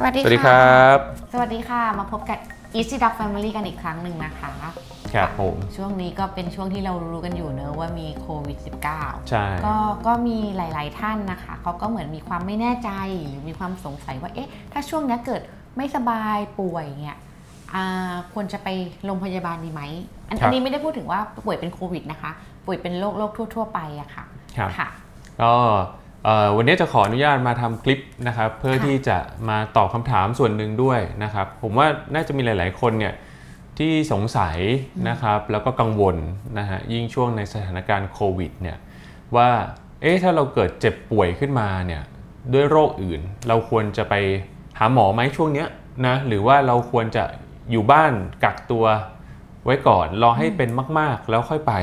สวัสดีสวัสดีครับ สวัสดีค่ะ มาพบกับ Easy Dog Family กันอีกครั้งหนึ่งนะคะ ครับผม ช่วงนี้ก็เป็นช่วงที่เรารู้กันอยู่เนอะว่ามีโควิด -19 ใช่ ก็ก็มีหลาย ๆ ท่านนะคะ เขาก็เหมือนมีความไม่แน่ใจ หรือมีความสงสัยว่า เอ๊ะ ถ้าช่วงเนี้ยเกิดไม่สบายป่วยเนี่ยอ่าควรจะไปโรงพยาบาลดีไหม อันอันนี้ไม่ได้พูดถึงว่าป่วยเป็นโควิดนะคะ ป่วยเป็นโรคโรคทั่ว ๆ ไปอะค่ะ ครับ ค่ะ ก็เอ่อ วันนี้จะขออนุญาตมาทำคลิปนะครับเพื่อค่ะที่จะมาตอบคำถามส่วนหนึ่งด้วยนะครับ ผมว่าน่าจะมีหลาย ๆ คนเนี่ยที่สงสัยนะครับแล้วก็กังวลนะฮะยิ่งช่วงในสถานการณ์โควิดเนี่ยว่าเอ๊ะถ้าเราเกิดเจ็บป่วยขึ้นมาเนี่ยด้วยโรคอื่น เราควรจะไปหาหมอไหมช่วงเนี้ยนะหรือว่าเราควรจะอยู่บ้านกักตัวไว้ก่อนรอให้เป็นมาก ๆ แล้วค่อยไป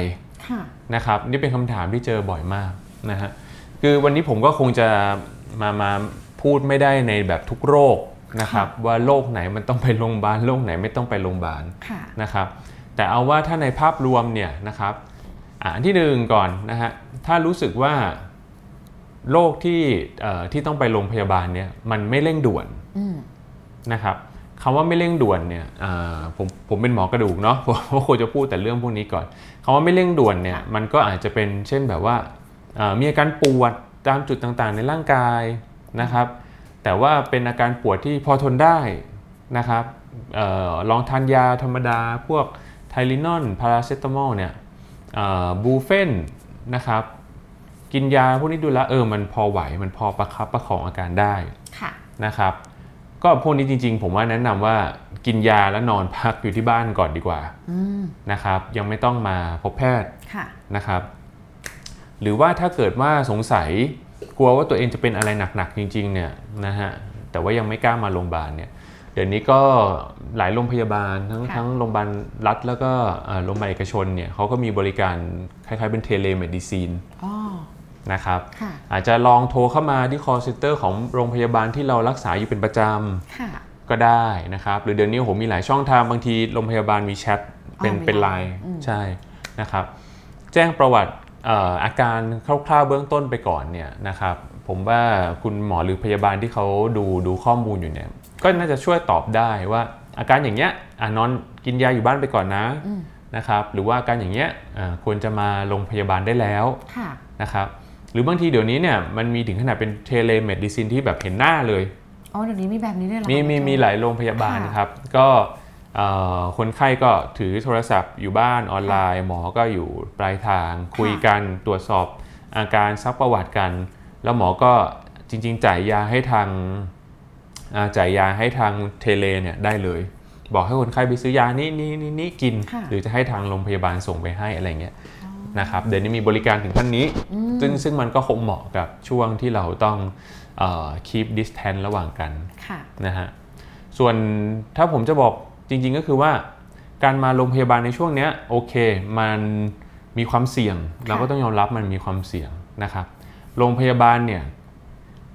ค่ะนะครับนี่เป็นคำถามที่เจอบ่อยมากนะฮะ คือวันนี้ผมก็คงจะมามาพูดไม่ได้ในแบบทุกโรคนะครับว่าโรคไหนมันต้องไปโรงพยาบาลโรคไหนไม่ต้องไปโรงพยาบาลค่ะนะครับแต่เอาว่าถ้าในภาพรวมเนี่ยนะครับอะอันที่หนึ่งก่อนนะฮะถ้ารู้สึกว่าโรคที่เอ่อที่ต้องไปโรงพยาบาลเนี่ยมันไม่เร่งด่วนอืมนะครับคำว่าไม่เร่งด่วนเนี่ยอ่าผมผมเป็นหมอกระดูกเนาะผมก็ควรจะพูดแต่เรื่องพวกนี้ก่อนคำว่าไม่เร่งด่วนเนี่ยมันก็อาจจะเป็นเช่นแบบว่าอ่า มีอาการปวดตามจุดต่างๆ ในร่างกายนะครับ แต่ว่าเป็นอาการปวดที่พอทนได้นะครับเออลองทานยาธรรมดา พวกไทลินอลพาราเซตามอลเนี่ยบูเฟนนะครับ กินยาพวกนี้ดูแลวเออมันพอไหวมันพอประคับประคองอาการได้ค่ะนะครับ ก็พวกนี้จริงๆ ผมว่าแนะนำว่ากินยาแล้วนอนพักอยู่ที่บ้านก่อนดีกว่าอืมนะครับ ยังไม่ต้องมาพบแพทย์ค่ะนะครับ หรือว่าถ้าเกิดว่าสงสัยกลัวว่าตัวเองจะเป็นอะไรหนักๆจริงๆเนี่ยนะฮะแต่ว่ายังไม่กล้ามาโรงพยาบาลเนี่ยเดี๋ยวนี้ก็หลายโรงพยาบาลทั้งค่ะทั้งโรงพยาบาลรัฐแล้วก็เอ่อโรงพยาบาลเอกชนเนี่ยเขาก็มีบริการคล้ายๆเป็น telemedicineอ๋อนะครับค่ะอาจจะลองโทรเข้ามาที่ call center ของโรงพยาบาลที่เรารักษาอยู่เป็นประจำค่ะก็ได้นะครับ หรือเดี๋ยวนี้ผมมีหลายช่องทางบางทีโรงพยาบาลมีแชทเป็นอ๋อมีเป็นไลไลน์น์อืมใช่นะครับ แจ้งประวัติเอ่ออาการคร่าวๆเบื้องต้นไปก่อนเนี่ยนะครับผมว่าคุณหมอหรือพยาบาลที่เขาดูดูข้อมูลอยู่เนี่ยก็น่าจะช่วยตอบได้ว่าอาการอย่างเงี้ยอะนอนกินยาอยู่บ้านไปก่อนนะอืมนะครับหรือว่าอาการอย่างเงี้ยอะควรจะมาโรงพยาบาลได้แล้วค่ะนะครับหรือบางทีเดี๋ยวนี้เนี่ยมันมีถึงขนาดเป็น telemedicine ที่แบบเห็นหน้าเลยอ๋อเดี๋ยวนี้มีแบบนี้ด้วยเหรอมีคะมีคุณโจมีหลายโรงพยาบาลค่ะครับก็เอ่อ คนไข้ก็ถือโทรศัพท์อยู่บ้านออนไลน์ หมอก็อยู่ปลายทางคุยกันตรวจสอบอาการซักประวัติกัน แล้วหมอก็จริง ๆ จ่ายยาให้ทางอ่าจ่ายยาให้ทางเทเลเนี่ยได้เลย บอกให้คนไข้ไปซื้อยานี้นี้นี้นี้กินค่ะหรือจะให้ทางโรงพยาบาลส่งไปให้อะไรเงี้ยนะครับเดี๋ยวนี้มีบริการถึงขั้นนี้อืมซึ่งซึ่งมันก็คงเหมาะกับช่วงที่เราต้องเอ่อ keep distance ระหว่างกันค่ะนะฮะส่วนถ้าผมจะบอก จริงๆก็คือว่าการมาโรงพยาบาลในช่วงเนี้ยโอเค มันมีความเสี่ยง เราก็ต้องยอมรับมันมีความเสี่ยงนะครับโรงพยาบาลเนี่ย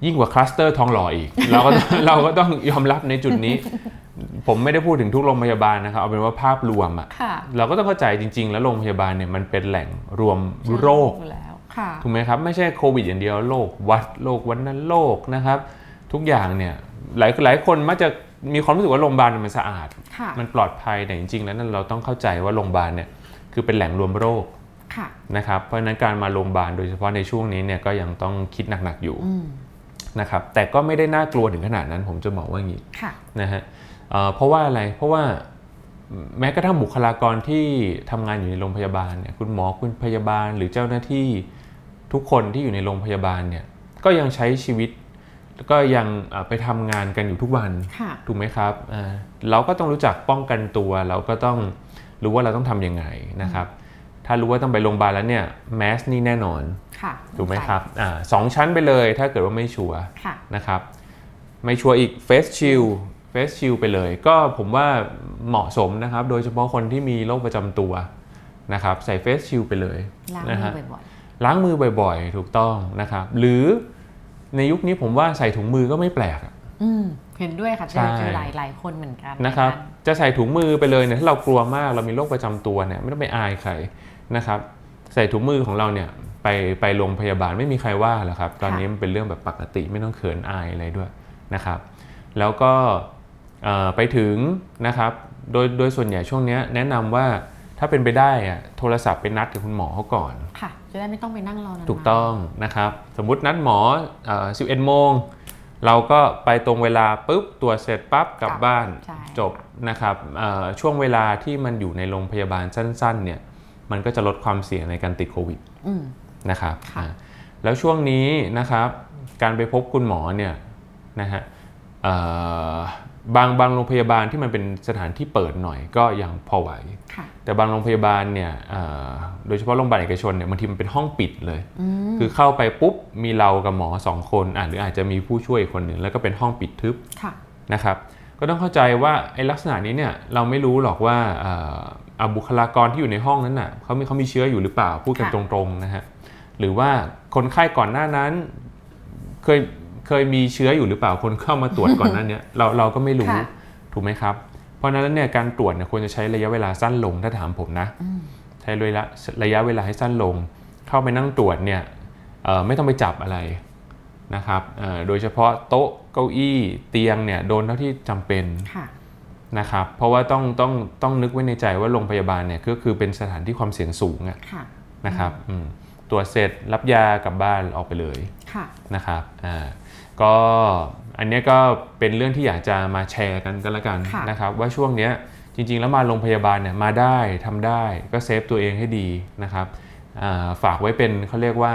ยิ่งกว่าคลัสเตอร์ทองหล่ออีก เราก็เราก็ต้องยอมรับในจุดนี้ ผมไม่ได้พูดถึงทุกโรงพยาบาลนะครับเอาเป็นว่าภาพรวมอะค่ะเราก็ต้องเข้าใจจริง ๆ แล้วโรงพยาบาลเนี่ยมันเป็นแหล่งรวมโรคอยู่แล้วค่ะถูกไหมครับไม่ใช่โควิดอย่างเดียวโรคหวัดโรควันนั้นโรคนะครับ ทุกอย่างเนี่ยหลายหลายคนมักจะ มีความรู้สึกว่าโรงพยาบาลมันสะอาดค่ะมันปลอดภัยแต่จริง ๆ แล้วนั่นเราต้องเข้าใจว่าโรงพยาบาลเนี่ยคือเป็นแหล่งรวมโรคค่ะนะครับเพราะฉะนั้นการมาโรงพยาบาลโดยเฉพาะในช่วงนี้เนี่ยก็ยังต้องคิดหนักๆอยู่อืมนะครับแต่ก็ไม่ได้น่ากลัวถึงขนาดนั้นผมจะบอกว่าอย่างนี้ค่ะนะฮะเอ่อเพราะว่าอะไรเพราะว่าแม้กระทั่งบุคลากรที่ทำงานอยู่ในโรงพยาบาลเนี่ยคุณหมอคุณพยาบาลหรือเจ้าหน้าที่ทุกคนที่อยู่ในโรงพยาบาลเนี่ยก็ยังใช้ชีวิตแล้ว ก็ยังเอ่อไปทำงานกันอยู่ทุกวันค่ะถูกไหมครับอ่าเราก็ต้องรู้จักป้องกันตัว เราก็ต้องรู้ว่าเราต้องทำยังไงนะครับ ถ้ารู้ว่าต้องไปโรงพยาบาลแล้วเนี่ยแมสนี่แน่นอนค่ะถูกไหมครับอาสองชั้นไปเลยถ้าเกิดว่าไม่ sure ค่ะนะครับ ไม่ sure อีก face shield face shield ไปเลย ก็ผมว่าเหมาะสมนะครับ โดยเฉพาะคนที่มีโรคประจำตัวนะครับ ใส่ face shield ไปเลยล้างมือบ่อยนะฮะล้างมือบ่อยๆ ถูกต้องนะครับ หรือ ในยุคนี้ผมว่าใส่ถุงมือก็ไม่แปลกอะๆอืมเห็นด้วยค่ะเจใช่อเจอหลายหลายคนเหมือนกันนะครับใจะใส่ถุงมือไปเลยเนี่ยถ้าเรากลัวมากเรามีโรคประจำตัวเนี่ยไม่ต้องไปอายใครนะครับ ใส่ถุงมือของเราเนี่ยไปไปโรงพยาบาลไม่มีใครว่าหรอกครับ ตอนนี้มันเป็นเรื่องแบบปกติไม่ต้องเขินอายอะไรด้วยนะครับ แล้วก็เอ่อไปถึงนะครับโดยโดยส่วนใหญ่ช่วงเนี้ยแนะนำว่า ถ้าเป็นไปได้อะโทรศัพท์ไปนัดกับคุณหมอเขาก่อน ค่ะ จะได้ไม่ต้องไปนั่งรอนานๆถูกต้องนะครับ สมมุตินัดหมอเอ่อ11 โมง เราก็ไปตรงเวลาปุ๊บตรวจเสร็จปั๊บกลับบ้านใช่จบนะครับเอ่อช่วงเวลาที่มันอยู่ในโรงพยาบาลสั้นๆเนี่ยมันก็จะลดความเสี่ยงในการติดโควิดอืม นะครับค่ะ อ่าแล้วช่วงนี้นะครับการไปพบคุณหมอเนี่ยนะฮะเอ่อ บางบางโรงพยาบาลที่มันเป็นสถานที่เปิดหน่อยก็ยังพอไหวค่ะแต่บางโรงพยาบาลเนี่ยเอ่อโดยเฉพาะโรงพยาบาลเอกชนเนี่ยบางทีมันเป็นห้องปิดเลยอืมคือเข้าไปปุ๊บมีเรากับหมอสองคนอะหรืออาจจะมีผู้ช่วยอีกคนหนึ่งแล้วก็เป็นห้องปิดทึบค่ะนะครับ ก็ต้องเข้าใจว่าไอ้ลักษณะนี้เนี่ยเราไม่รู้หรอกว่าเอ่ออะบุคลากรที่อยู่ในห้องนั้นน่ะเขามีเขามีเชื้ออยู่หรือเปล่าพูดกันค่ะตรงๆนะฮะหรือว่าคนไข้ก่อนหน้านั้น เคย เคยมีเชื้ออยู่หรือเปล่าคนเข้ามาตรวจก่อนหนั้นเนี่ยเราเราก็ไม่รู้ค่ะถูกไหมครับ เพราะฉะนั้นเนี่ยการตรวจเนี่ยควรจะใช้ระยะเวลาสั้นลงถ้าถามผมนะอืมใช้ระยะระยะเวลาให้สั้นลง เข้าไปนั่งตรวจเนี่ยเอ่อไม่ต้องไปจับอะไรนะครับเอ่อโดยเฉพาะโต๊ะเก้าอี้เตียงเนี่ยโดนเท่าที่จำเป็นค่ะนะครับเพราะว่าต้องต้องต้องนึกไว้ในใจว่าโรงพยาบาลเนี่ยก็คือเป็นสถานที่ความเสี่ยงสูงอะค่ะนะครับอืมตรวจเสร็จรับยากลับบ้านออกไปเลยค่ะนะครับอ่า ก็อันเนี้ยก็เป็นเรื่องที่อยากจะมาแชร์กันกันละกันค่ะนะครับว่าช่วงเนี้ยจริง ๆ แล้วมาโรงพยาบาลเนี่ยมาได้ทำได้ก็เซฟตัวเองให้ดีนะครับอ่าฝากไว้เป็นเขาเรียกว่า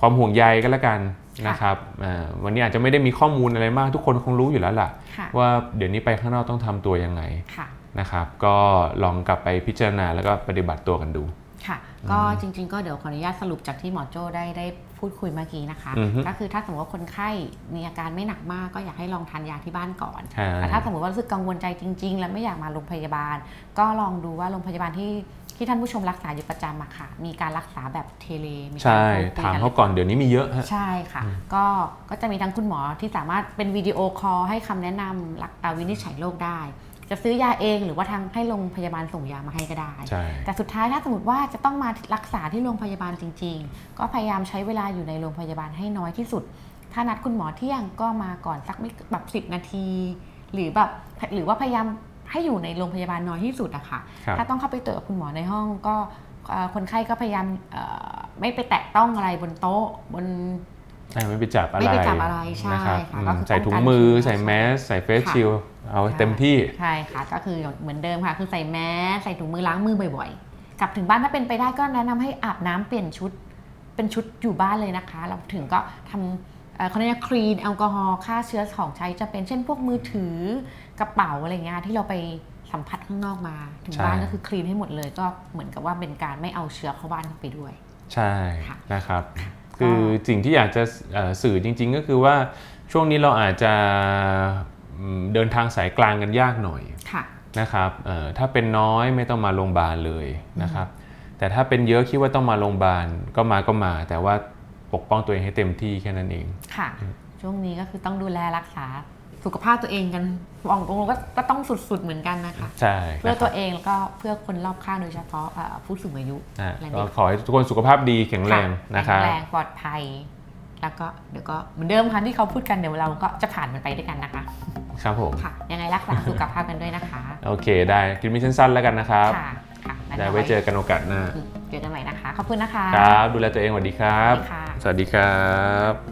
ความห่วงใยกันละกันนะครับอ่าวันนี้อาจจะไม่ได้มีข้อมูลอะไรมากทุกคนคงรู้อยู่แล้วล่ะค่ะว่าเดี๋ยวนี้ไปข้างนอกต้องทำตัวยังไงค่ะนะครับ ก็ลองกลับไปพิจารณาแล้วก็ปฏิบัติตัวกันดูค่ะก็จริง ๆ ก็เดี๋ยวขออนุญาตสรุปจากที่หมอโจ้ได้ได้ พูดคุยเมื่อกี้นะคะ อือฮึก็คือถ้าสมมติว่าคนไข้มีอาการไม่หนักมากก็อยากให้ลองทานยาที่บ้านก่อนใช่ แต่ถ้าสมมติว่ารู้สึกกังวลใจจริง ๆ แล้วไม่อยากมาโรงพยาบาล ก็ลองดูว่าโรงพยาบาลที่ที่ท่านผู้ชมรักษาอยู่ประจำอะค่ะ มีการรักษาแบบ telemed การใช่โทรคุยถามกันเขาก่อนเดี๋ยวนี้มีเยอะฮะ ใช่ค่ะ ก็ก็จะมีทั้งคุณหมอที่สามารถเป็น video call ให้คำแนะนำรักษาวินิจฉัยโรคได้ จะซื้อยาเองหรือว่าทางให้โรงพยาบาลส่งยามาให้ก็ได้ใช่แต่สุดท้ายถ้าสมมติว่าจะต้องมารักษาที่โรงพยาบาลจริง ๆ ก็พยายามใช้เวลาอยู่ในโรงพยาบาลให้น้อยที่สุด ถ้านัดคุณหมอเที่ยงก็มาก่อนสักไม่แบบสิบนาที หรือแบบหรือว่าพยายามให้อยู่ในโรงพยาบาลน้อยที่สุดอะค่ะครับถ้าต้องเข้าไปตรวจกับคุณหมอในห้องก็เอ่อคนไข้ก็พยายามเอ่อไม่ไปแตะต้องอะไรบนโต๊ะบนใช่ ไม่ไปจับอะไรไม่ไปจับอะไรใช่นะครับค่ะอืมก็คือใส่ถุงป้องกันมือเชื้อใส่แมสใส่เฟสค่ะชิลเอาเต็มที่ใช่ค่ะก็คือเหมือนเดิมค่ะ คือใส่แมสใส่ถุงมือล้างมือบ่อยๆ กลับถึงบ้านถ้าเป็นไปได้ก็แนะนำให้อาบน้ำเปลี่ยนชุดเป็นชุดอยู่บ้านเลยนะคะเราถึงก็ทำเอ่อเขาเรียกคลีนแอลกอฮอล์ฆ่าเชื้อของใช้จะเป็นเช่นพวกมือถือกระเป๋าอะไรเงี้ยที่เราไปสัมผัสข้างนอกมา ถึงใช่บ้านก็คือคลีนให้หมดเลยก็เหมือนกับว่าเป็นการไม่เอาเชื้อเข้าบ้านไปด้วย ใช่ค่ะนะครับ คือสิ่งที่อยากจะเอ่อสื่อจริง ๆ ก็คือว่าช่วงนี้เราอาจจะอืมเดินทางสายกลางกันยากหน่อยค่ะนะครับเอ่อถ้าเป็นน้อยไม่ต้องมาโรงพยาบาลเลยนะครับ แต่ถ้าเป็นเยอะคิดว่าต้องมาโรงพยาบาลก็มาก็มา แต่ว่าปกป้องตัวเองให้เต็มที่แค่นั้นเองค่ะ ช่วงนี้ก็คือต้องดูแลรักษาสุขภาพตัวเองกันบอกตรงๆก็ก็ต้องสุดๆเหมือนกันนะคะ ใช่เพื่อนะคตัรับวเองแล้วก็เพื่อคนรอบข้างโดยเฉพาะเอ่อผู้สูงอายุอะและก็เด็กขอให้ทุกคนสุขภาพดีแข็งแรงค่ะนะครับแข็งแรงปลอดภัย แล้วก็เดี๋ยวก็เหมือนเดิมค่ะที่เขาพูดกันเดี๋ยวเราก็จะผ่านมันไปด้วยกันนะคะ ครับผม ค่ะ ยังไงรักษาสุขภาพกันด้วยนะคะโอเคได้คลิปนี้สั้นๆแล้วกันนะครับค่ะค่ะงั้นได้ดี๋ยวไว้เจอกันโอกาสหน้าเจอกันใหม่นะคะ ขอบคุณนะคะครับ ดูแลตัวเองสวัสดีครับ สวัสดีค่ะ สวัสดีครับ